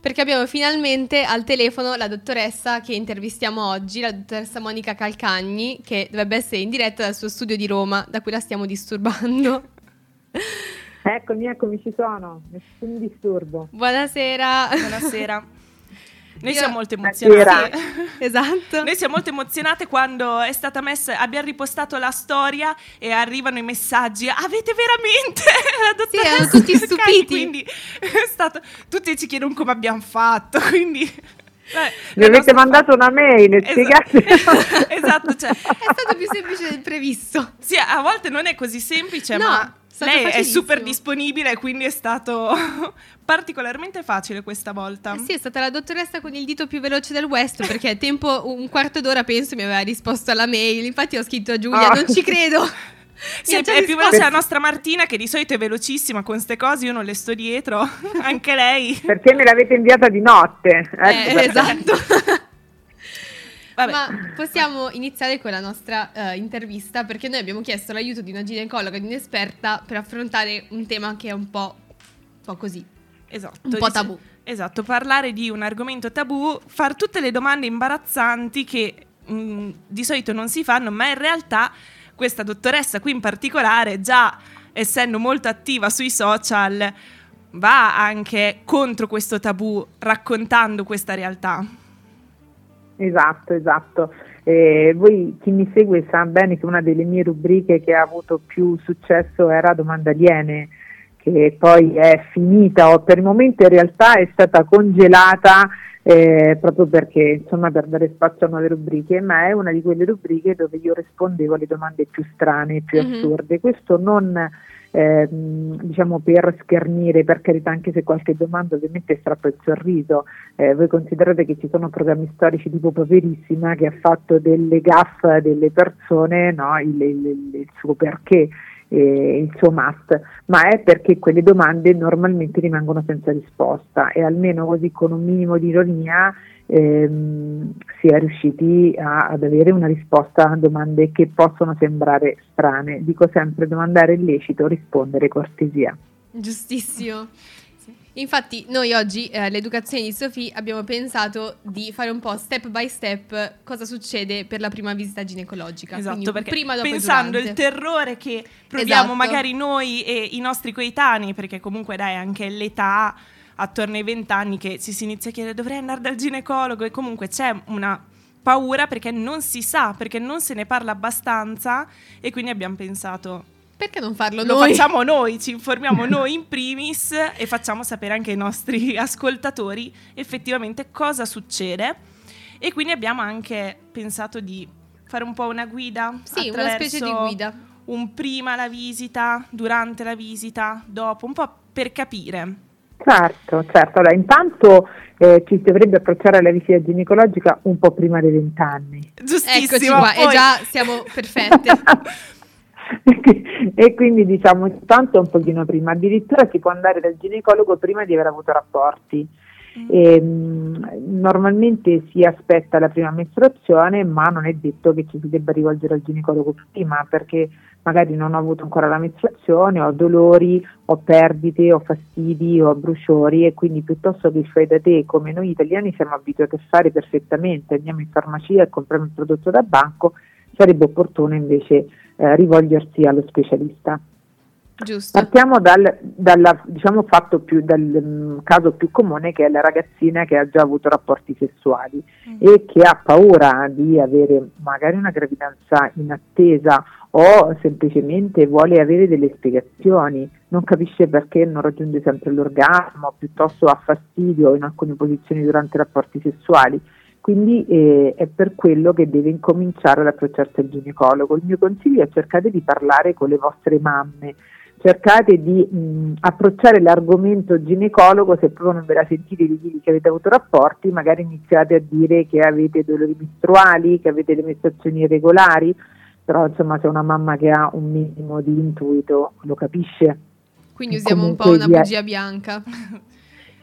perché abbiamo finalmente al telefono la dottoressa che intervistiamo oggi, la dottoressa Monica Calcagni, che dovrebbe essere in diretta dal suo studio di Roma, da cui la stiamo disturbando. Eccomi, eccomi, ci sono, nessun disturbo. Buonasera. Buonasera. Noi siamo molto emozionate. esatto. Noi siamo molto emozionate quando è stata messa, abbiamo ripostato la storia e arrivano i messaggi. Avete veramente la dottoressa? Sì, erano tutti stupiti. Quindi è stato, tutti ci chiedono come abbiamo fatto. Quindi eh, Mi avete mandato una mail, esatto. spiegate. esatto, cioè. è stato più semplice del previsto. Sì, a volte non è così semplice, no. ma lei è super disponibile, quindi è stato particolarmente facile questa volta. Eh sì, è stata la dottoressa con il dito più veloce del West, perché tempo un quarto d'ora penso mi aveva risposto alla mail. Infatti ho scritto a Giulia, oh. non ci credo. Sì, è, è più veloce la nostra Martina che di solito è velocissima con queste cose, io non le sto dietro, anche lei. Perché me l'avete inviata di notte. Ecco eh, esatto. Vabbè. Ma possiamo iniziare con la nostra uh, intervista perché noi abbiamo chiesto l'aiuto di una ginecologa, di un'esperta per affrontare un tema che è un po', un po così. Esatto. Un po' tabù. Esatto, parlare di un argomento tabù, fare tutte le domande imbarazzanti che mh, mm, di solito non si fanno, ma in realtà questa dottoressa qui in particolare, già essendo molto attiva sui social, va anche contro questo tabù raccontando questa realtà. Esatto, esatto. Eh, voi chi mi segue sa bene che una delle mie rubriche che ha avuto più successo era Domanda Aliene, che poi è finita o per il momento in realtà è stata congelata eh, proprio perché insomma per dare spazio a nuove rubriche, ma è una di quelle rubriche dove io rispondevo alle domande più strane, più mm-hmm. assurde. Questo non eh, diciamo per schernire, per carità, anche se qualche domanda ovviamente strappa il sorriso. Eh, voi considerate che ci sono programmi storici tipo Poverissima che ha fatto delle gaffe delle persone, no? il, il, il suo perché il suo must, ma è perché quelle domande normalmente rimangono senza risposta e almeno così con un minimo di ironia ehm, si è riusciti a, ad avere una risposta a domande che possono sembrare strane. Dico sempre domandare illecito, rispondere cortesia. Giustissimo. Infatti noi oggi eh, all'educazione di Sofì abbiamo pensato di fare un po' step by step cosa succede per la prima visita ginecologica. Esatto, perché prima, dopo pensando il terrore che proviamo esatto. magari noi e i nostri coetanei, perché comunque dai anche l'età attorno ai 20 anni che ci si inizia a chiedere dovrei andare dal ginecologo e comunque c'è una paura perché non si sa, perché non se ne parla abbastanza e quindi abbiamo pensato perché non farlo Lo noi? Lo facciamo noi, ci informiamo noi in primis e facciamo sapere anche ai nostri ascoltatori effettivamente cosa succede. E quindi abbiamo anche pensato di fare un po' una guida. Sì, una specie di guida. Un prima la visita, durante la visita, dopo, un po' per capire. Certo, certo. Allora, intanto eh, ci si dovrebbe approcciare alla visita ginecologica un po' prima dei vent'anni. Giustissimo. Eccoci qua, poi... e già siamo perfette. e quindi diciamo intanto un pochino prima, addirittura si può andare dal ginecologo prima di aver avuto rapporti. Mm. E, mh, normalmente si aspetta la prima mestruazione, ma non è detto che ci si debba rivolgere al ginecologo prima perché magari non ho avuto ancora la mestruazione, ho dolori, ho perdite, ho fastidi, ho bruciori e quindi piuttosto che fai da te come noi italiani siamo abituati a fare perfettamente, andiamo in farmacia e compriamo il prodotto da banco, sarebbe opportuno invece eh, rivolgersi allo specialista. Giusto. Partiamo dal, dal, diciamo, più, dal um, caso più comune che è la ragazzina che ha già avuto rapporti sessuali mm. e che ha paura di avere magari una gravidanza in attesa o semplicemente vuole avere delle spiegazioni, non capisce perché non raggiunge sempre l'orgasmo, piuttosto ha fastidio in alcune posizioni durante i rapporti sessuali quindi eh, è per quello che deve incominciare ad approcciarsi al ginecologo. Il mio consiglio è cercate di parlare con le vostre mamme, cercate di mh, approcciare l'argomento ginecologo se proprio non ve la sentite di dire che avete avuto rapporti, magari iniziate a dire che avete dolori mestruali, che avete le mestruazioni irregolari, però insomma se una mamma che ha un minimo di intuito lo capisce. Quindi usiamo un po' una bugia bianca.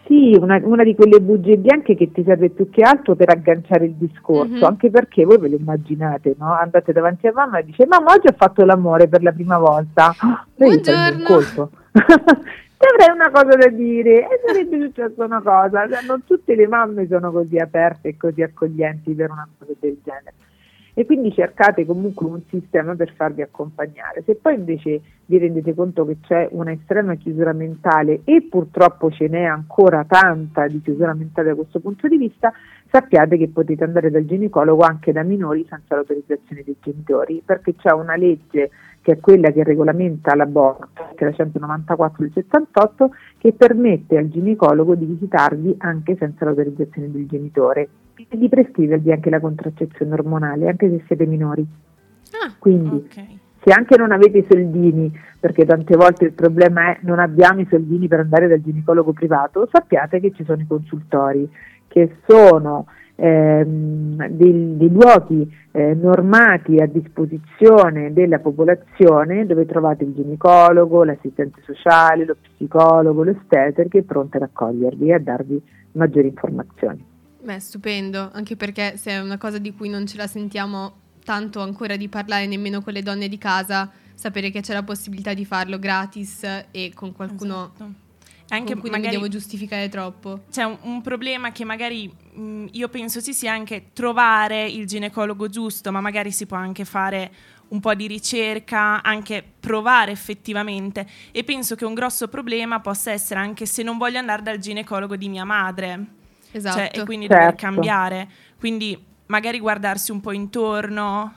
Sì, una, una, di quelle bugie bianche che ti serve più che altro per agganciare il discorso, mm-hmm. anche perché voi ve lo immaginate, no? Andate davanti a mamma e dice mamma oggi ho fatto l'amore per la prima volta, Buongiorno. colpo. avrei una cosa da dire e sarebbe successa una cosa. Cioè, non tutte le mamme sono così aperte e così accoglienti per una cosa del genere e quindi cercate comunque un sistema per farvi accompagnare. Se poi invece vi rendete conto che c'è una estrema chiusura mentale e purtroppo ce n'è ancora tanta di chiusura mentale da questo punto di vista, sappiate che potete andare dal ginecologo anche da minori senza l'autorizzazione dei genitori, perché c'è una legge che è quella che regolamenta l'aborto, che è la 194 del 78, che permette al ginecologo di visitarvi anche senza l'autorizzazione del genitore e di prescrivervi anche la contraccezione ormonale, anche se siete minori. Ah, Quindi, okay. se anche non avete i soldini, perché tante volte il problema è non abbiamo i soldini per andare dal ginecologo privato, sappiate che ci sono i consultori, che sono ehm, dei, dei, luoghi eh, normati a disposizione della popolazione dove trovate il ginecologo, l'assistente sociale, lo psicologo, l'osteter che è pronto ad accogliervi e a darvi maggiori informazioni. Beh, stupendo, anche perché se è una cosa di cui non ce la sentiamo tanto ancora di parlare nemmeno con le donne di casa, sapere che c'è la possibilità di farlo gratis e con qualcuno esatto. anche con cui magari non devo giustificare troppo. C'è un, un problema che magari mh, mm, io penso si sia anche trovare il ginecologo giusto, ma magari si può anche fare un po' di ricerca, anche provare effettivamente e penso che un grosso problema possa essere anche se non voglio andare dal ginecologo di mia madre Esatto. Cioè, e quindi certo. dover cambiare. Quindi magari guardarsi un po' intorno,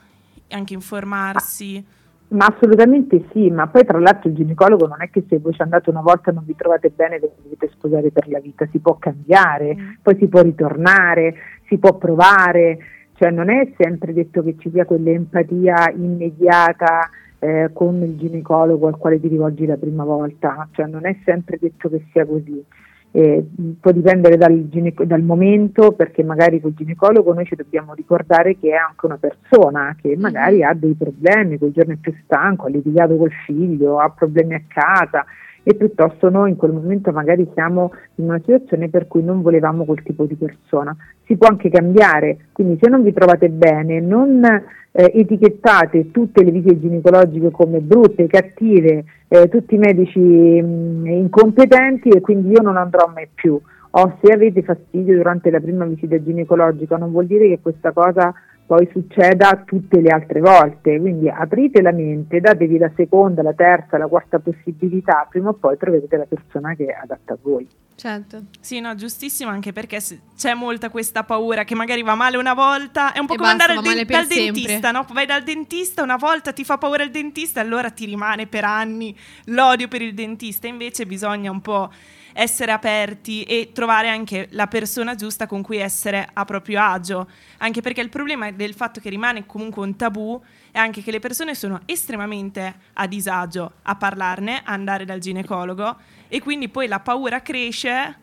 anche informarsi. Ma assolutamente sì, ma poi tra l'altro il ginecologo non è che se voi ci andate una volta e non vi trovate bene vi dovete sposare per la vita, si può cambiare, mm. poi si può ritornare, si può provare, cioè non è sempre detto che ci sia quell'empatia immediata eh, con il ginecologo al quale ti rivolgi la prima volta, cioè non è sempre detto che sia così. Eh, può dipendere dal, dal, momento perché magari col ginecologo noi ci dobbiamo ricordare che è anche una persona che mm-hmm. magari ha dei problemi, quel giorno è più stanco, ha litigato col figlio, ha problemi a casa e piuttosto noi in quel momento magari siamo in una situazione per cui non volevamo quel tipo di persona. Si può anche cambiare, quindi se non vi trovate bene non eh, etichettate tutte le visite ginecologiche come brutte, cattive, eh, tutti i medici mh, incompetenti e quindi io non andrò mai più. O se avete fastidio durante la prima visita ginecologica non vuol dire che questa cosa poi succeda tutte le altre volte, quindi aprite la mente, datevi la seconda, la terza, la quarta possibilità, prima o poi troverete la persona che è adatta a voi. Certo. Sì, no, giustissimo, anche perché c'è molta questa paura che magari va male una volta, è un po' e come basta, andare de- dal sempre. dentista, no? Vai dal dentista una volta, ti fa paura il dentista, allora ti rimane per anni l'odio per il dentista, invece bisogna un po' essere aperti e trovare anche la persona giusta con cui essere a proprio agio, anche perché il problema del fatto che rimane comunque un tabù è anche che le persone sono estremamente a disagio a parlarne, a andare dal ginecologo e quindi poi la paura cresce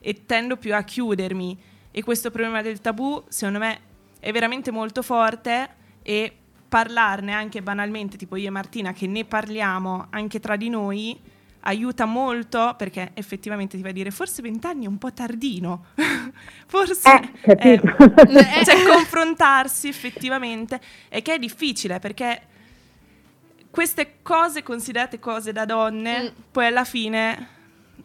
e tendo più a chiudermi. E questo problema del tabù secondo me è veramente molto forte e parlarne anche banalmente, tipo io e Martina che ne parliamo anche tra di noi, aiuta molto perché effettivamente ti va a dire forse vent'anni è un po' tardino, forse eh, eh, cioè confrontarsi effettivamente e che è difficile perché queste cose considerate cose da donne, mm. poi alla fine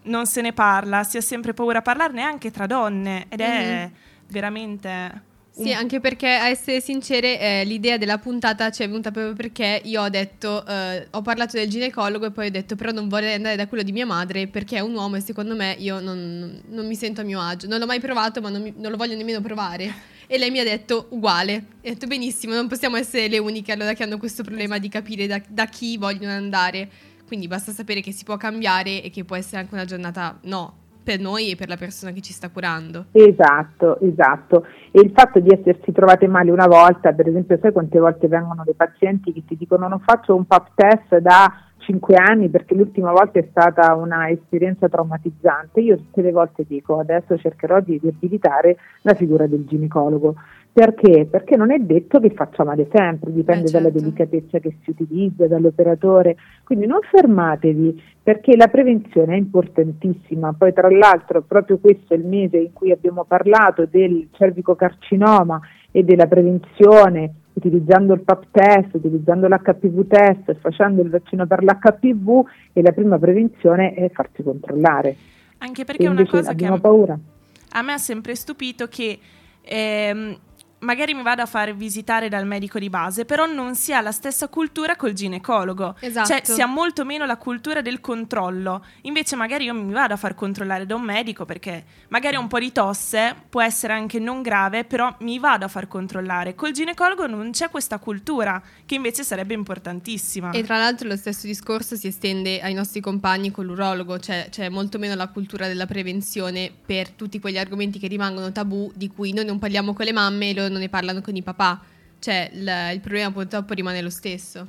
non se ne parla, si ha sempre paura a parlarne anche tra donne ed è mm. veramente sì, anche perché a essere sincere, eh, l'idea della puntata ci è venuta proprio perché io ho detto, eh, ho parlato del ginecologo e poi ho detto, però non vorrei andare da quello di mia madre perché è un uomo e secondo me io non, non mi sento a mio agio. Non l'ho mai provato, ma non, mi, non, lo voglio nemmeno provare. E lei mi ha detto uguale. E ho detto benissimo, non possiamo essere le uniche allora che hanno questo problema di capire da, da chi vogliono andare. Quindi basta sapere che si può cambiare e che può essere anche una giornata no per noi e per la persona che ci sta curando. Esatto, esatto. E il fatto di essersi trovate male una volta, per esempio, sai quante volte vengono dei pazienti che ti dicono non faccio un pap test da 5 anni perché l'ultima volta è stata una esperienza traumatizzante. Io tutte le volte dico adesso cercherò di riabilitare la figura del ginecologo perché? Perché non è detto che faccia male sempre, dipende eh certo. dalla delicatezza che si utilizza, dall'operatore. Quindi non fermatevi perché la prevenzione è importantissima. Poi tra l'altro proprio questo è il mese in cui abbiamo parlato del cervicocarcinoma e della prevenzione utilizzando il PAP test, utilizzando l'HPV test, facendo il vaccino per l'HPV e la prima prevenzione è farsi controllare. Anche perché è una cosa che a me ha sempre stupito che ehm, magari mi vado a fare visitare dal medico di base, però non si ha la stessa cultura col ginecologo. Esatto. Cioè si ha molto meno la cultura del controllo. Invece magari io mi vado a far controllare da un medico perché magari un po' di tosse può essere anche non grave, però mi vado a far controllare. Col ginecologo non c'è questa cultura che invece sarebbe importantissima. E tra l'altro lo stesso discorso si estende ai nostri compagni con l'urologo, cioè c'è molto meno la cultura della prevenzione per tutti quegli argomenti che rimangono tabù di cui noi non parliamo con le mamme e loro non ne parlano con i papà. Cioè, il, il problema purtroppo rimane lo stesso.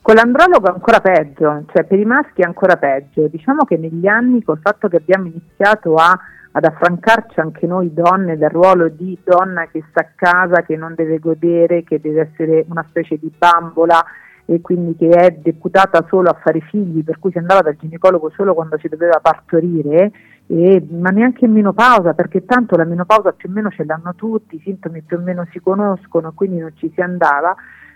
Con l'andrologo è ancora peggio, cioè per i maschi è ancora peggio. Diciamo che negli anni, col fatto che abbiamo iniziato a, ad affrancarci anche noi donne dal ruolo di donna che sta a casa, che non deve godere, che deve essere una specie di bambola e quindi che è deputata solo a fare figli, per cui si andava dal ginecologo solo quando si doveva partorire, e, ma neanche in menopausa, perché tanto la menopausa più o meno ce l'hanno tutti, i sintomi più o meno si conoscono, quindi non ci si andava.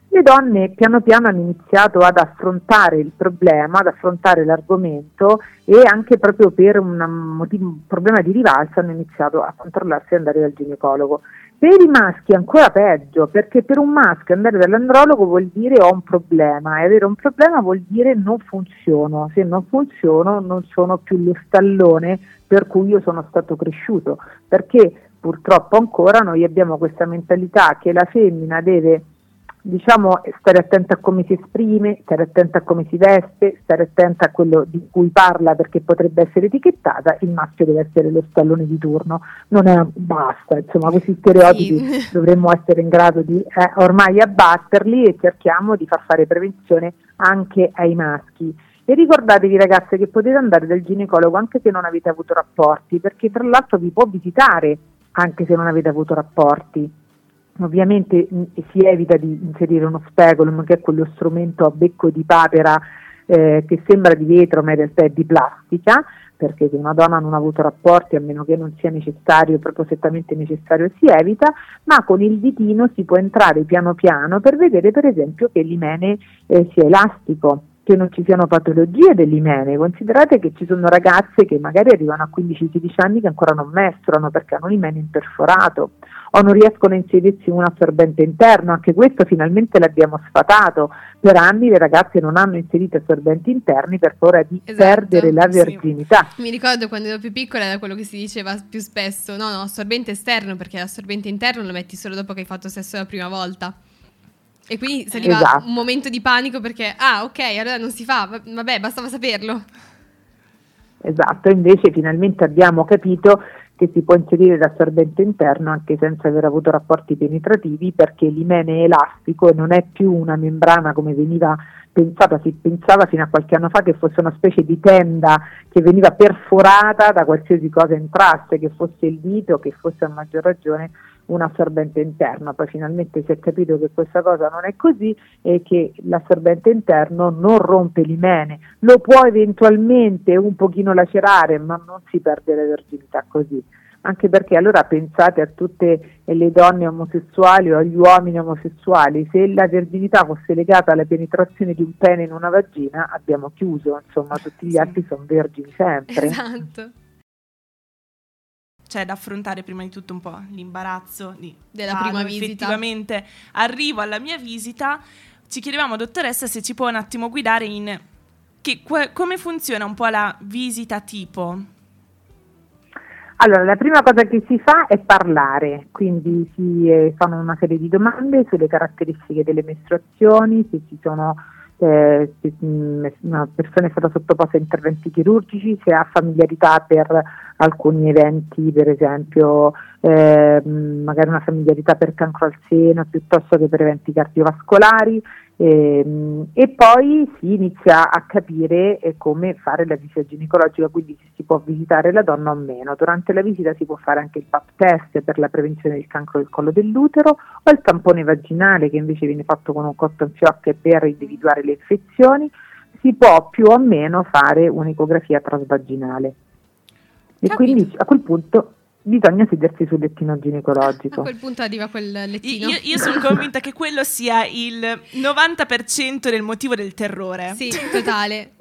Le donne piano piano hanno iniziato ad affrontare il problema, ad affrontare l'argomento e anche proprio per un, motivo, un problema di rivalsa hanno iniziato a controllarsi e andare dal ginecologo. Per i maschi è ancora peggio, perché per un maschio andare dall'andrologo vuol dire ho un problema e avere un problema vuol dire non funziono, se non funziono non sono più lo stallone per cui io sono stato cresciuto, perché purtroppo ancora noi abbiamo questa mentalità che la femmina deve diciamo stare attenta a come si esprime, stare attenta a come si veste, stare attenta a quello di cui parla perché potrebbe essere etichettata, il maschio deve essere lo stallone di turno, non è basta, insomma questi stereotipi sì. dovremmo essere in grado di eh, ormai abbatterli e cerchiamo di far fare prevenzione anche ai maschi. E ricordatevi ragazze che potete andare dal ginecologo anche se non avete avuto rapporti, perché tra l'altro vi può visitare anche se non avete avuto rapporti Ovviamente mh, si evita di inserire uno speculum, che è quello strumento a becco di papera eh, che sembra di vetro ma in realtà è di plastica, perché se una donna non ha avuto rapporti, a meno che non sia necessario, proprio strettamente necessario, si evita, ma con il ditino si può entrare piano piano per vedere per esempio che l'imene eh, sia elastico che non ci siano patologie dell'imene. Considerate che ci sono ragazze che magari arrivano a 15-16 anni che ancora non mestruano perché hanno l'imene imperforato o non riescono a inserirsi un assorbente interno. Anche questo finalmente l'abbiamo sfatato. Per anni le ragazze non hanno inserito assorbenti interni per paura di esatto, perdere la verginità. Sì. Mi ricordo quando ero più piccola era quello che si diceva più spesso, no, no, assorbente esterno perché l'assorbente interno lo metti solo dopo che hai fatto sesso la prima volta. E quindi saliva esatto. un momento di panico perché, ah ok, allora non si fa, vabbè, bastava saperlo. Esatto, invece finalmente abbiamo capito che si può inserire l'assorbente interno anche senza aver avuto rapporti penetrativi perché l'imene è elastico e non è più una membrana come veniva pensata, si pensava fino a qualche anno fa che fosse una specie di tenda che veniva perforata da qualsiasi cosa entrasse, che fosse il dito, che fosse a maggior ragione un assorbente interno, poi finalmente si è capito che questa cosa non è così e che l'assorbente interno non rompe l'imene, lo può eventualmente un pochino lacerare, ma non si perde la verginità così. Anche perché allora pensate a tutte le donne omosessuali o agli uomini omosessuali, se la verginità fosse legata alla penetrazione di un pene in una vagina abbiamo chiuso, insomma tutti gli sì. altri sono vergini sempre. Esatto c'è da affrontare prima di tutto un po' l'imbarazzo di della vado, prima visita. Effettivamente arrivo alla mia visita, ci chiedevamo dottoressa se ci può un attimo guidare in che, que, come funziona un po' la visita tipo. Allora, la prima cosa che si fa è parlare, quindi si eh, fanno una serie di domande sulle caratteristiche delle mestruazioni, se ci sono eh, una persona è stata sottoposta a interventi chirurgici, se ha familiarità per alcuni eventi, per esempio eh, magari una familiarità per cancro al seno piuttosto che per eventi cardiovascolari e, ehm, e poi si inizia a capire eh, come fare la visita ginecologica, quindi se si può visitare la donna o meno. Durante la visita si può fare anche il PAP test per la prevenzione del cancro del collo dell'utero o il tampone vaginale che invece viene fatto con un cotton fioc per individuare le infezioni. Si può più o meno fare un'ecografia transvaginale. E quindi a quel punto bisogna sedersi sul lettino ginecologico. A quel punto arriva quel lettino. Io, io sono convinta che quello sia il 90% del motivo del terrore. Sì, totale.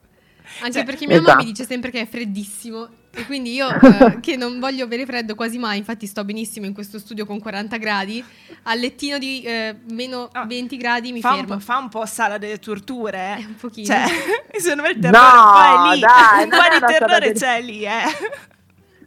Anche cioè, perché mia esatto. mamma mi dice sempre che è freddissimo e quindi io eh, che non voglio avere freddo quasi mai, infatti sto benissimo in questo studio con 40 gradi, al lettino di eh, meno oh, 20 gradi mi fa fermo. Un fa un po' sala delle torture. Eh, un pochino. Cioè, secondo me il terrore no, è lì. Dai, un po' di terrore c'è lì, eh.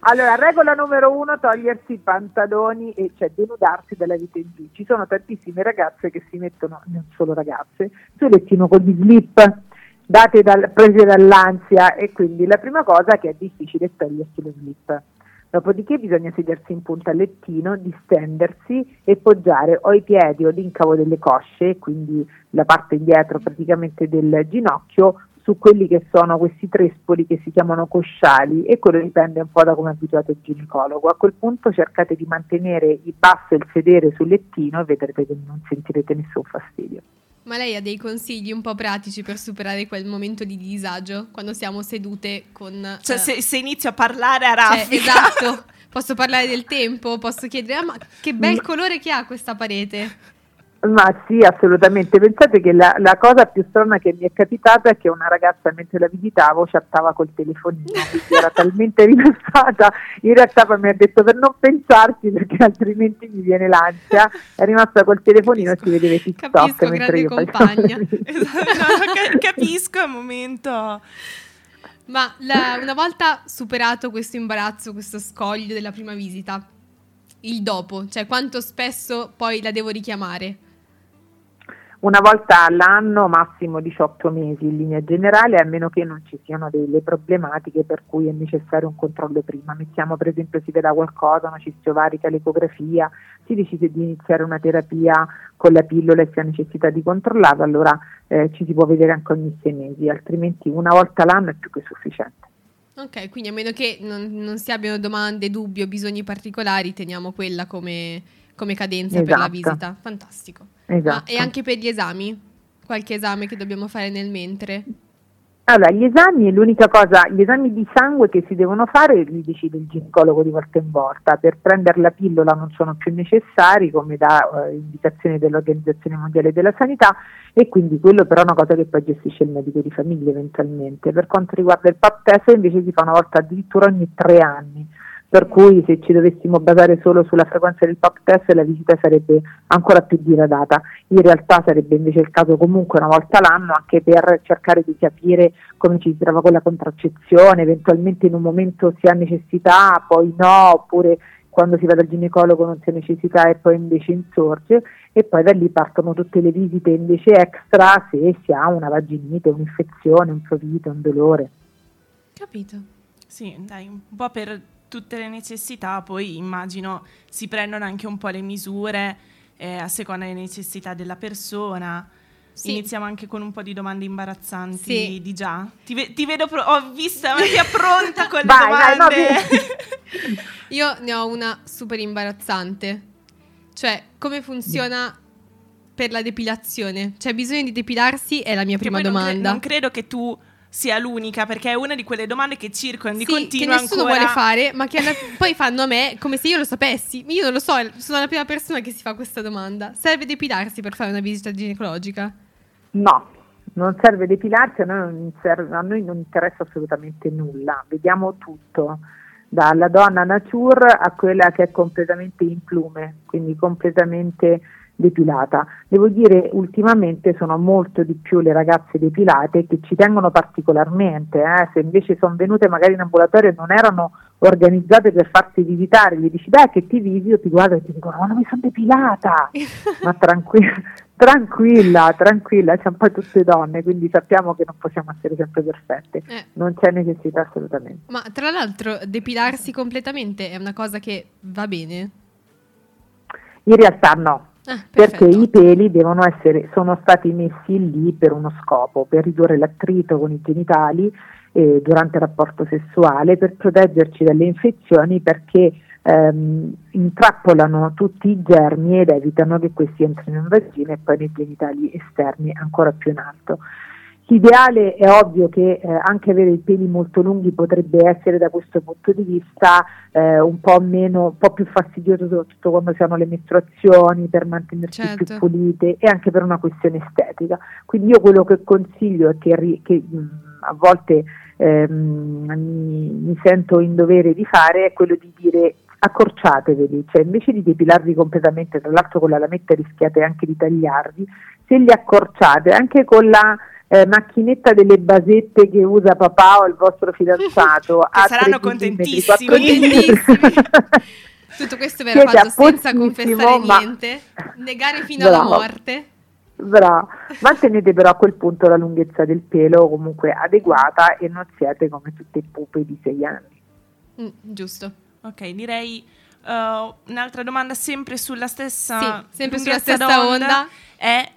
Allora, regola numero uno, togliersi i pantaloni e cioè denudarsi dalla vita in giù. Ci sono tantissime ragazze che si mettono, non solo ragazze, sul lettino con gli slip date dal, prese dall'ansia e quindi la prima cosa è che è difficile è togliersi lo slip. Dopodiché bisogna sedersi in punta al lettino, distendersi e poggiare o i piedi o l'incavo delle cosce, quindi la parte indietro praticamente del ginocchio, su quelli che sono questi trespoli che si chiamano cosciali e quello dipende un po' da come è abituato il ginecologo. A quel punto cercate di mantenere il basso e il sedere sul lettino e vedrete che non sentirete nessun fastidio. Ma lei ha dei consigli un po' pratici per superare quel momento di disagio quando siamo sedute con... Cioè uh, se, se, inizio a parlare a cioè, raffica. Cioè, esatto, posso parlare del tempo, posso chiedere, ah, ma che bel colore che ha questa parete. Ma sì, assolutamente. Pensate che la, la, cosa più strana che mi è capitata è che una ragazza mentre la visitavo chattava col telefonino, quindi era talmente rilassata, in realtà poi mi ha detto per non pensarci perché altrimenti mi viene l'ansia, è rimasta col telefonino capisco, e si vedeva TikTok capisco, mentre io compagna. esatto, no, capisco al momento. Ma la, una volta superato questo imbarazzo, questo scoglio della prima visita, il dopo, cioè quanto spesso poi la devo richiamare? Una volta all'anno, massimo 18 mesi in linea generale, a meno che non ci siano delle problematiche per cui è necessario un controllo prima. Mettiamo per esempio si veda qualcosa, una cisti ovarica, l'ecografia, si decide di iniziare una terapia con la pillola e si ha necessità di controllarla, allora eh, ci si può vedere anche ogni sei mesi, altrimenti una volta all'anno è più che sufficiente. Ok, quindi a meno che non, non si abbiano domande, dubbi o bisogni particolari, teniamo quella come come cadenza esatto. per la esatto. visita. Fantastico. Esatto. Ah, e anche per gli esami? Qualche esame che dobbiamo fare nel mentre? Allora, gli esami, l'unica cosa, gli esami di sangue che si devono fare li decide il ginecologo di volta in volta. Per prendere la pillola non sono più necessari, come da eh, indicazione dell'Organizzazione Mondiale della Sanità, e quindi quello però è una cosa che poi gestisce il medico di famiglia eventualmente. Per quanto riguarda il pap test invece si fa una volta addirittura ogni tre anni per cui se ci dovessimo basare solo sulla frequenza del pap test la visita sarebbe ancora più diradata. In realtà sarebbe invece il caso comunque una volta l'anno anche per cercare di capire come ci si trova con la contraccezione, eventualmente in un momento si ha necessità, poi no, oppure quando si va dal ginecologo non si ha necessità e poi invece insorge e poi da lì partono tutte le visite invece extra se si ha una vaginite, un'infezione, un prurito, un dolore. Capito. Sì, dai, un po' per tutte le necessità, poi immagino si prendono anche un po' le misure eh, a seconda delle necessità della persona. Sì. Iniziamo anche con un po' di domande imbarazzanti sì. di già. Ti, ve- ti vedo, pro- ho visto ma via pronta con le vai, domande. Vai, no, Io ne ho una super imbarazzante. Cioè, come funziona per la depilazione? Cioè, bisogno di depilarsi è la mia prima domanda. Non, cre- non credo che tu sia l'unica, perché è una di quelle domande che circolano di sì, continuo che nessuno ancora. vuole fare, ma che alla, poi fanno a me come se io lo sapessi. Io non lo so, sono la prima persona che si fa questa domanda. Serve depilarsi per fare una visita ginecologica? No, non serve depilarsi, a noi non, serve, a noi non interessa assolutamente nulla. Vediamo tutto, dalla donna nature a quella che è completamente in plume, quindi completamente depilata. Devo dire ultimamente sono molto di più le ragazze depilate che ci tengono particolarmente, eh? se invece sono venute magari in ambulatorio e non erano organizzate per farsi visitare, gli dici beh che ti visito, ti guardo e ti dicono ma non mi sono depilata, ma tranquilla, tranquilla, tranquilla, siamo poi tutte donne, quindi sappiamo che non possiamo essere sempre perfette, eh. non c'è necessità assolutamente. Ma tra l'altro depilarsi completamente è una cosa che va bene? In realtà no, Ah, perché i peli devono essere, sono stati messi lì per uno scopo, per ridurre l'attrito con i genitali eh, durante il rapporto sessuale, per proteggerci dalle infezioni perché ehm, intrappolano tutti i germi ed evitano che questi entrino in vagina e poi nei genitali esterni ancora più in alto. L'ideale è ovvio che eh, anche avere i peli molto lunghi potrebbe essere da questo punto di vista eh, un po' meno, un po' più fastidioso soprattutto quando si hanno le mestruazioni per mantenersi certo. più pulite e anche per una questione estetica. Quindi io quello che consiglio è che, che mh, a volte ehm, mi, mi sento in dovere di fare è quello di dire accorciateveli, cioè invece di depilarvi completamente, tra l'altro con la lametta rischiate anche di tagliarvi, se li accorciate anche con la eh, macchinetta delle basette che usa papà o il vostro fidanzato a saranno contentissimi. Tutto questo verrà fatto senza confessare niente, negare fino bravo, alla morte. Bravo, mantenete però a quel punto la lunghezza del pelo comunque adeguata e non siete come tutte i pupe di 6 anni. Mm, giusto. Ok, direi uh, un'altra domanda sempre sulla stessa, sì, sempre sulla stessa onda, onda è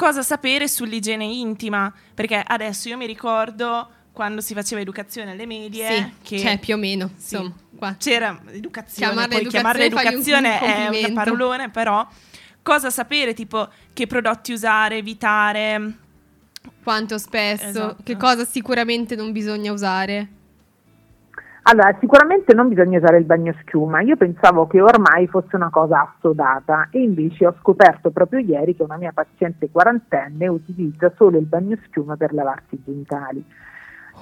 cosa sapere sull'igiene intima, perché adesso io mi ricordo quando si faceva educazione alle medie sì, che cioè più o meno sì, insomma, c'era educazione chiamarla poi chiamarla educazione un, un è un parolone però cosa sapere tipo che prodotti usare evitare? Quanto spesso esatto. che cosa sicuramente non bisogna usare allora, sicuramente non bisogna usare il bagno schiuma, io pensavo che ormai fosse una cosa assodata e invece ho scoperto proprio ieri che una mia paziente quarantenne utilizza solo il bagno schiuma per lavarsi i genitali.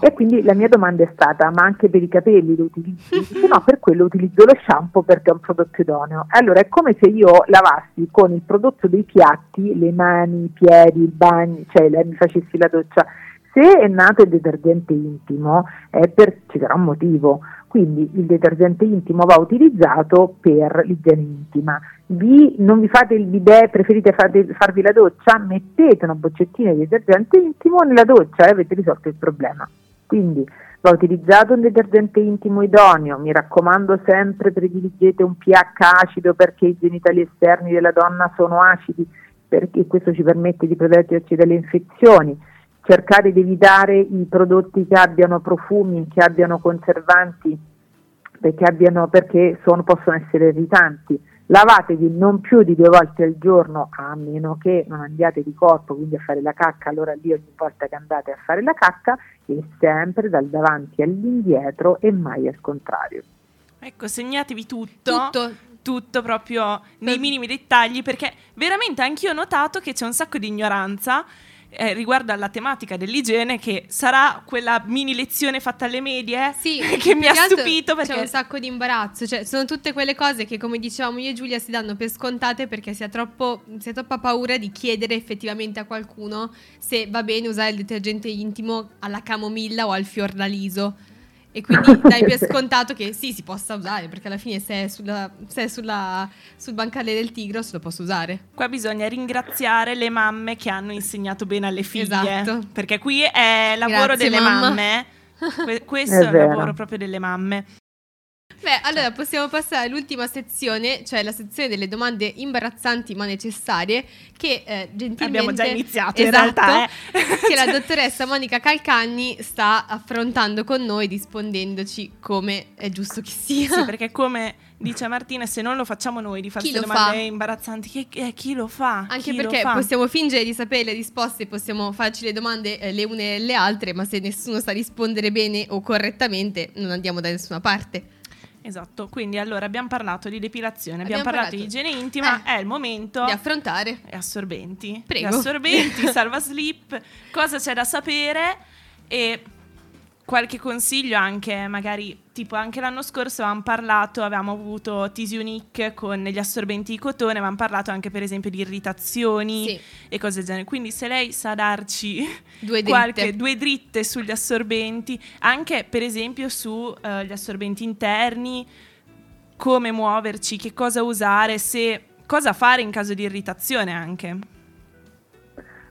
E quindi la mia domanda è stata: ma anche per i capelli lo utilizzi? Dice, no, per quello utilizzo lo shampoo perché è un prodotto idoneo. Allora è come se io lavassi con il prodotto dei piatti le mani, i piedi, il bagno, cioè mi facessi la doccia se è nato il detergente intimo è per, ci sarà un motivo, quindi il detergente intimo va utilizzato per l'igiene intima. Vi, non vi fate il bidet, preferite fate, farvi la doccia? Mettete una boccettina di detergente intimo nella doccia e avete risolto il problema. Quindi va utilizzato un detergente intimo idoneo, mi raccomando sempre prediligete un pH acido perché i genitali esterni della donna sono acidi, perché questo ci permette di proteggerci dalle infezioni cercare di evitare i prodotti che abbiano profumi, che abbiano conservanti, perché, abbiano, perché sono, possono essere irritanti. Lavatevi non più di due volte al giorno, a meno che non andiate di corpo, quindi a fare la cacca, allora lì ogni volta che andate a fare la cacca, e sempre dal davanti all'indietro e mai al contrario. Ecco, segnatevi tutto. Tutto, tutto proprio nei minimi dettagli perché veramente anch'io ho notato che c'è un sacco di ignoranza eh, riguardo alla tematica dell'igiene che sarà quella mini lezione fatta alle medie sì, che mi ha stupito perché c'è un sacco di imbarazzo cioè sono tutte quelle cose che come dicevamo io e Giulia si danno per scontate perché si ha, troppo, si ha troppa paura di chiedere effettivamente a qualcuno se va bene usare il detergente intimo alla camomilla o al fiordaliso e quindi dai per scontato che sì, si possa usare, perché alla fine se è, sulla, se è sulla, sul bancale del Tigros lo posso usare. Qua bisogna ringraziare le mamme che hanno insegnato bene alle figlie. Esatto. Perché qui è lavoro Grazie, delle mamma. mamme. Que- questo è, è il lavoro proprio delle mamme. Beh, allora possiamo passare all'ultima sezione, cioè la sezione delle domande imbarazzanti ma necessarie, che eh, gentilmente... Abbiamo già iniziato esatto, in realtà, eh. che la dottoressa Monica Calcagni sta affrontando con noi, rispondendoci come è giusto che sia. Sì, perché come dice Martina, se non lo facciamo noi di fare domande fa? imbarazzanti, chi, eh, chi, lo fa? Anche chi perché possiamo fingere di sapere le risposte, possiamo farci le domande eh, le une e le altre, ma se nessuno sa rispondere bene o correttamente non andiamo da nessuna parte. Esatto, quindi allora abbiamo parlato di depilazione, abbiamo, abbiamo parlato, parlato, di igiene intima, eh, è il momento di affrontare gli assorbenti. Prego. Gli assorbenti, salva slip, cosa c'è da sapere e qualche consiglio anche, magari tipo anche l'anno scorso avevamo parlato, avevamo avuto Tisi Unique con gli assorbenti di cotone, avevamo parlato anche per esempio di irritazioni sì. e cose del genere. Quindi se lei sa darci due, qualche, dritte. due dritte sugli assorbenti, anche per esempio sugli uh, assorbenti interni, come muoverci, che cosa usare, se, cosa fare in caso di irritazione anche.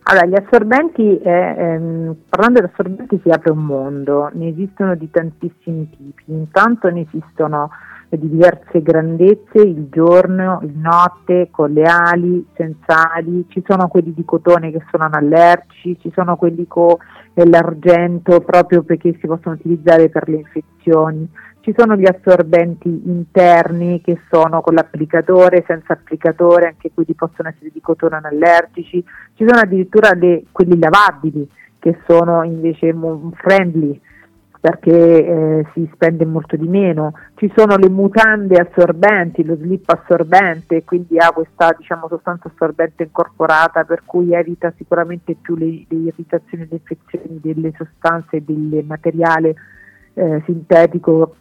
Allora, gli assorbenti, eh, ehm, parlando di assorbenti si apre un mondo, ne esistono di tantissimi tipi, intanto ne esistono di diverse grandezze, il giorno, il notte, con le ali, senza ali, ci sono quelli di cotone che sono anallergici, ci sono quelli con l'argento proprio perché si possono utilizzare per le infezioni, ci sono gli assorbenti interni che sono con l'applicatore, senza applicatore, anche quelli possono essere di cotone anallergici, ci sono addirittura le, quelli lavabili che sono invece friendly perché eh, si spende molto di meno, ci sono le mutande assorbenti, lo slip assorbente, quindi ha questa diciamo, sostanza assorbente incorporata per cui evita sicuramente più le, le irritazioni e le infezioni delle sostanze e del materiale eh, sintetico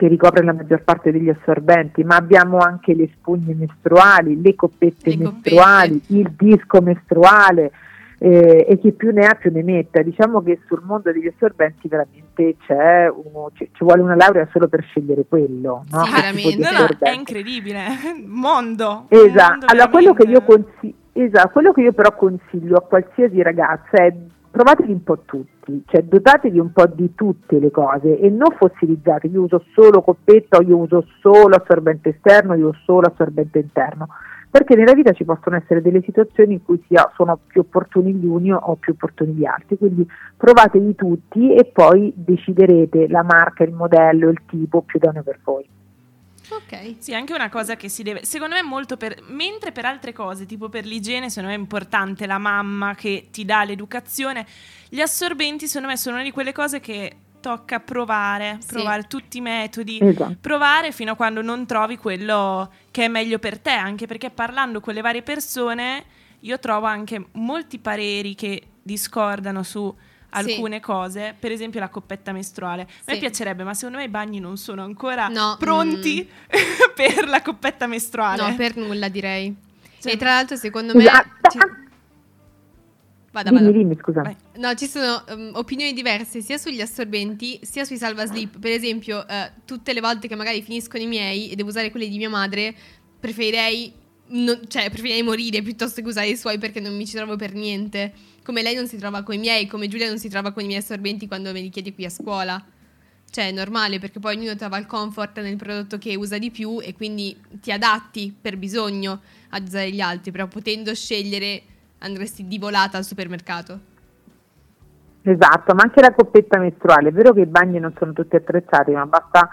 che ricopre la maggior parte degli assorbenti, ma abbiamo anche le spugne mestruali, le coppette le mestruali, coppette. il disco mestruale eh, e chi più ne ha più ne metta. Diciamo che sul mondo degli assorbenti veramente c'è uno, ci, ci, vuole una laurea solo per scegliere quello. No? Sì, veramente. No, no, è incredibile, mondo. Esatto, mondo allora quello che, io consiglio, esatto, quello che io però consiglio a qualsiasi ragazza è provateli un po' tutti, cioè dotatevi un po' di tutte le cose e non fossilizzate, io uso solo coppetta, io uso solo assorbente esterno, io uso solo assorbente interno, perché nella vita ci possono essere delle situazioni in cui sia, sono più opportuni gli uni o più opportuni gli altri, quindi provatevi tutti e poi deciderete la marca, il modello, il tipo più idoneo per voi. Ok. Sì, anche una cosa che si deve. Secondo me, molto per. Mentre per altre cose, tipo per l'igiene, secondo me è importante la mamma che ti dà l'educazione. Gli assorbenti, secondo me, sono una di quelle cose che tocca provare, provare sì. tutti i metodi, esatto. provare fino a quando non trovi quello che è meglio per te, anche perché parlando con le varie persone io trovo anche molti pareri che discordano su alcune sì. cose, per esempio la coppetta mestruale. A me piacerebbe, ma secondo me i bagni non sono ancora no, pronti mm. per la coppetta mestruale. No, per nulla direi. Cioè, e tra l'altro secondo me... Ci... Vada, dimmi, vada. dimmi, scusa. Vai. No, ci sono um, opinioni diverse sia sugli assorbenti sia sui salvaslip. Per esempio, uh, tutte le volte che magari finiscono i miei e devo usare quelli di mia madre, preferirei, non, cioè, preferirei morire piuttosto che usare i suoi perché non mi ci trovo per niente. Come lei non si trova con i miei, come Giulia non si trova con i miei assorbenti quando me li chiede qui a scuola. Cioè, è normale perché poi ognuno trova il comfort nel prodotto che usa di più e quindi ti adatti per bisogno ad usare gli altri, però potendo scegliere andresti di volata al supermercato. Esatto, ma anche la coppetta mestruale, è vero che i bagni non sono tutti attrezzati, ma basta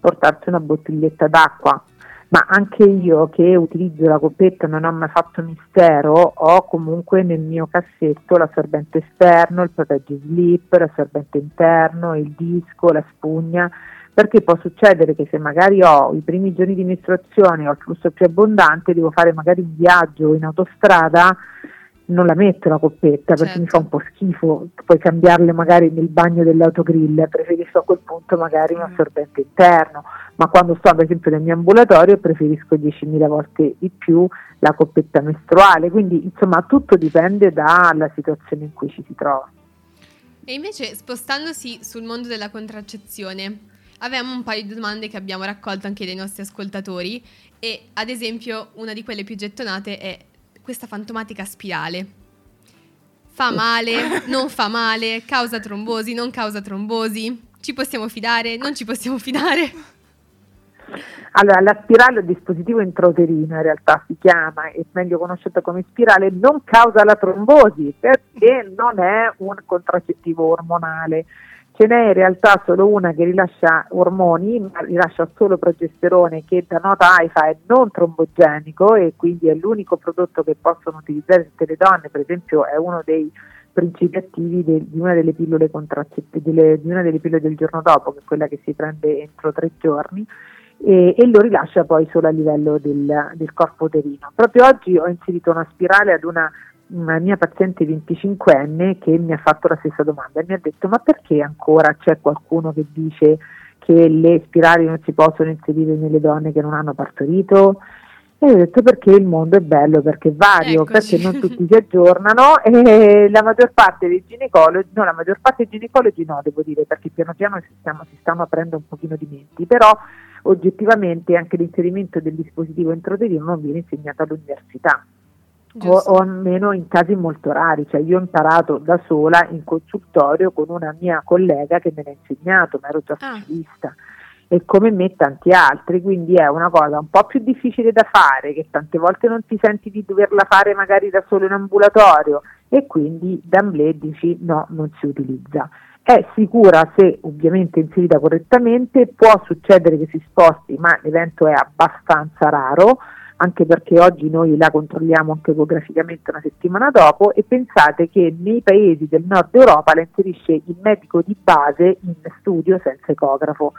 portarsi una bottiglietta d'acqua. Ma anche io che utilizzo la coppetta non ho mai fatto mistero, ho comunque nel mio cassetto l'assorbente esterno, il proteggi slip, l'assorbente interno, il disco, la spugna, perché può succedere che se magari ho i primi giorni di mestruazione ho il flusso più abbondante, devo fare magari un viaggio in autostrada non la metto la coppetta perché certo. mi fa un po' schifo, puoi cambiarle magari nel bagno dell'autogrill, preferisco a quel punto magari un mm. assorbente interno, ma quando sto ad esempio nel mio ambulatorio preferisco 10.000 volte di più la coppetta mestruale, quindi insomma tutto dipende dalla situazione in cui ci si trova. E invece spostandosi sul mondo della contraccezione, avevamo un paio di domande che abbiamo raccolto anche dai nostri ascoltatori e ad esempio una di quelle più gettonate è questa fantomatica spirale. Fa male, non fa male, causa trombosi, non causa trombosi, ci possiamo fidare, non ci possiamo fidare. Allora, la spirale un dispositivo intrauterino, in realtà si chiama, è meglio conosciuta come spirale, non causa la trombosi perché non è un contraccettivo ormonale ce n'è in realtà solo una che rilascia ormoni, ma rilascia solo progesterone che da nota AIFA è non trombogenico e quindi è l'unico prodotto che possono utilizzare tutte le donne, per esempio è uno dei principi attivi de, di, una delle pillole delle, di una delle pillole del giorno dopo, che è quella che si prende entro tre giorni. E, e lo rilascia poi solo a livello del, del corpo uterino. Proprio oggi ho inserito una spirale ad una una mia paziente 25enne che mi ha fatto la stessa domanda e mi ha detto ma perché ancora c'è qualcuno che dice che le spirali non si possono inserire nelle donne che non hanno partorito? E ho detto perché il mondo è bello, perché è vario, Eccoci. perché non tutti si aggiornano e la maggior parte dei ginecologi, no la maggior parte dei ginecologi no devo dire perché piano piano si, stiamo, si stanno aprendo un pochino di menti, però oggettivamente anche l'inserimento del dispositivo introterino non viene insegnato all'università o, o, almeno in casi molto rari, cioè io ho imparato da sola in consultorio con una mia collega che me l'ha insegnato, ma ero già ah. specialista e come me tanti altri, quindi è una cosa un po' più difficile da fare, che tante volte non ti senti di doverla fare magari da solo in ambulatorio e quindi d'amblè dici no, non si utilizza. È sicura se ovviamente inserita correttamente, può succedere che si sposti, ma l'evento è abbastanza raro, anche perché oggi noi la controlliamo anche ecograficamente una settimana dopo e pensate che nei paesi del nord Europa la inserisce il medico di base in studio senza ecografo.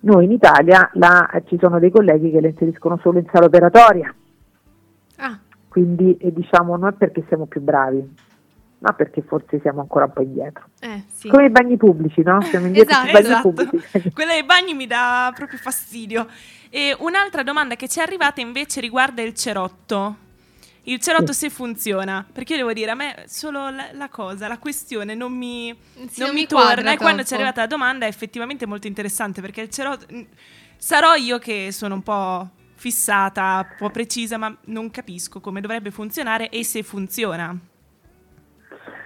Noi in Italia la, ci sono dei colleghi che la inseriscono solo in sala operatoria. Ah. Quindi eh, diciamo non è perché siamo più bravi, ma perché forse siamo ancora un po' indietro. Eh, sì. Come i bagni pubblici, no? Siamo indietro esatto, bagni esatto. pubblici. Quella dei bagni mi dà proprio fastidio. E un'altra domanda che ci è arrivata invece riguarda il cerotto. Il cerotto se funziona, perché io devo dire, a me solo la, la cosa, la questione non mi, sì, non non mi torna e quando ci è arrivata la domanda è effettivamente molto interessante perché il cerotto... Sarò io che sono un po' fissata, un po' precisa, ma non capisco come dovrebbe funzionare e se funziona.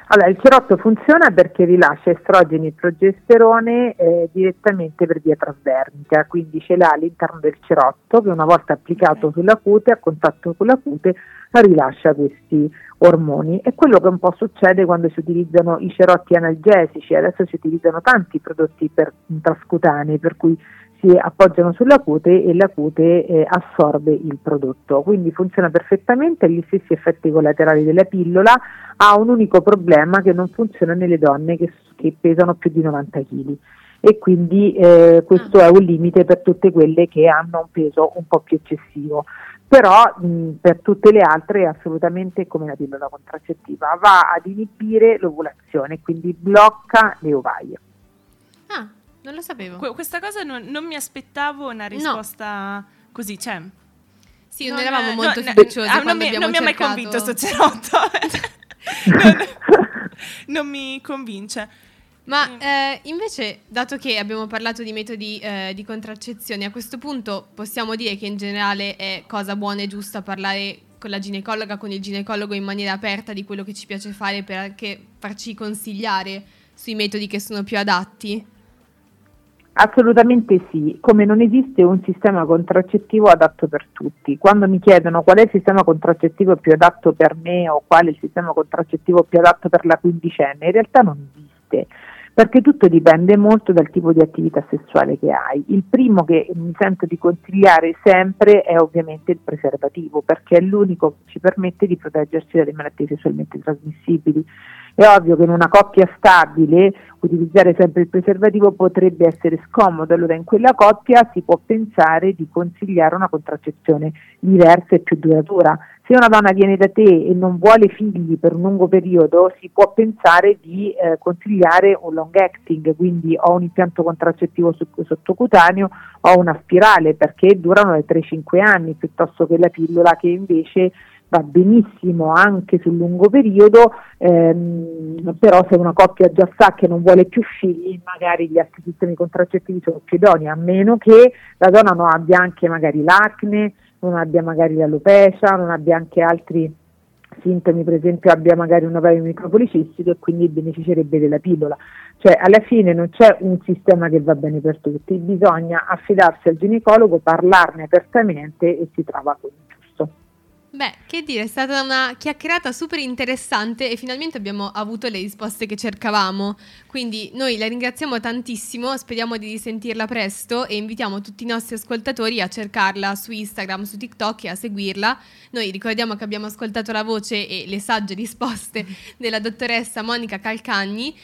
Allora, il cerotto funziona perché rilascia estrogeni e progesterone eh, direttamente per via trasdermica, quindi ce l'ha all'interno del cerotto che una volta applicato sulla cute, a contatto con la cute, rilascia questi ormoni. È quello che un po' succede quando si utilizzano i cerotti analgesici, adesso si utilizzano tanti prodotti per, trascutanei, per cui si appoggiano sulla cute e la cute eh, assorbe il prodotto. Quindi funziona perfettamente, ha gli stessi effetti collaterali della pillola, ha un unico problema che non funziona nelle donne che, che pesano più di 90 kg e quindi eh, questo è un limite per tutte quelle che hanno un peso un po' più eccessivo. Però mh, per tutte le altre è assolutamente come la pillola contraccettiva, va ad inibire l'ovulazione, quindi blocca le ovaie. Non lo sapevo. Que- questa cosa non, non, mi aspettavo una risposta no. così, cioè... Sì, non, non eravamo molto no, fiduciosi ah, non, mi, non mi ha mai convinto sto cerotto. non, non mi convince. Ma eh, invece, dato che abbiamo parlato di metodi eh, di contraccezione, a questo punto possiamo dire che in generale è cosa buona e giusta parlare con la ginecologa, con il ginecologo in maniera aperta di quello che ci piace fare per anche farci consigliare sui metodi che sono più adatti? Assolutamente sì, come non esiste un sistema contraccettivo adatto per tutti. Quando mi chiedono qual è il sistema contraccettivo più adatto per me o qual è il sistema contraccettivo più adatto per la quindicenne, in realtà non esiste, perché tutto dipende molto dal tipo di attività sessuale che hai. Il primo che mi sento di consigliare sempre è ovviamente il preservativo, perché è l'unico che ci permette di proteggersi dalle malattie sessualmente trasmissibili è ovvio che in una coppia stabile utilizzare sempre il preservativo potrebbe essere scomodo, allora in quella coppia si può pensare di consigliare una contraccezione diversa e più duratura. Se una donna viene da te e non vuole figli per un lungo periodo, si può pensare di eh, consigliare un long acting, quindi o un impianto contraccettivo sottocutaneo o una spirale perché durano le 3-5 anni piuttosto che la pillola che invece va benissimo anche sul lungo periodo, ehm, però se una coppia già sa che non vuole più figli, magari gli altri sistemi contraccettivi sono più idonei, a meno che la donna non abbia anche magari l'acne, non abbia magari l'alopecia, non abbia anche altri sintomi, per esempio abbia magari un ovaio micropolicistico e quindi beneficerebbe della pillola. Cioè alla fine non c'è un sistema che va bene per tutti, bisogna affidarsi al ginecologo, parlarne apertamente e si trova giusto. Beh, che dire, è stata una chiacchierata super interessante e finalmente abbiamo avuto le risposte che cercavamo. Quindi noi la ringraziamo tantissimo, speriamo di risentirla presto e invitiamo tutti i nostri ascoltatori a cercarla su Instagram, su TikTok e a seguirla. Noi ricordiamo che abbiamo ascoltato la voce e le sagge risposte della dottoressa Monica Calcagni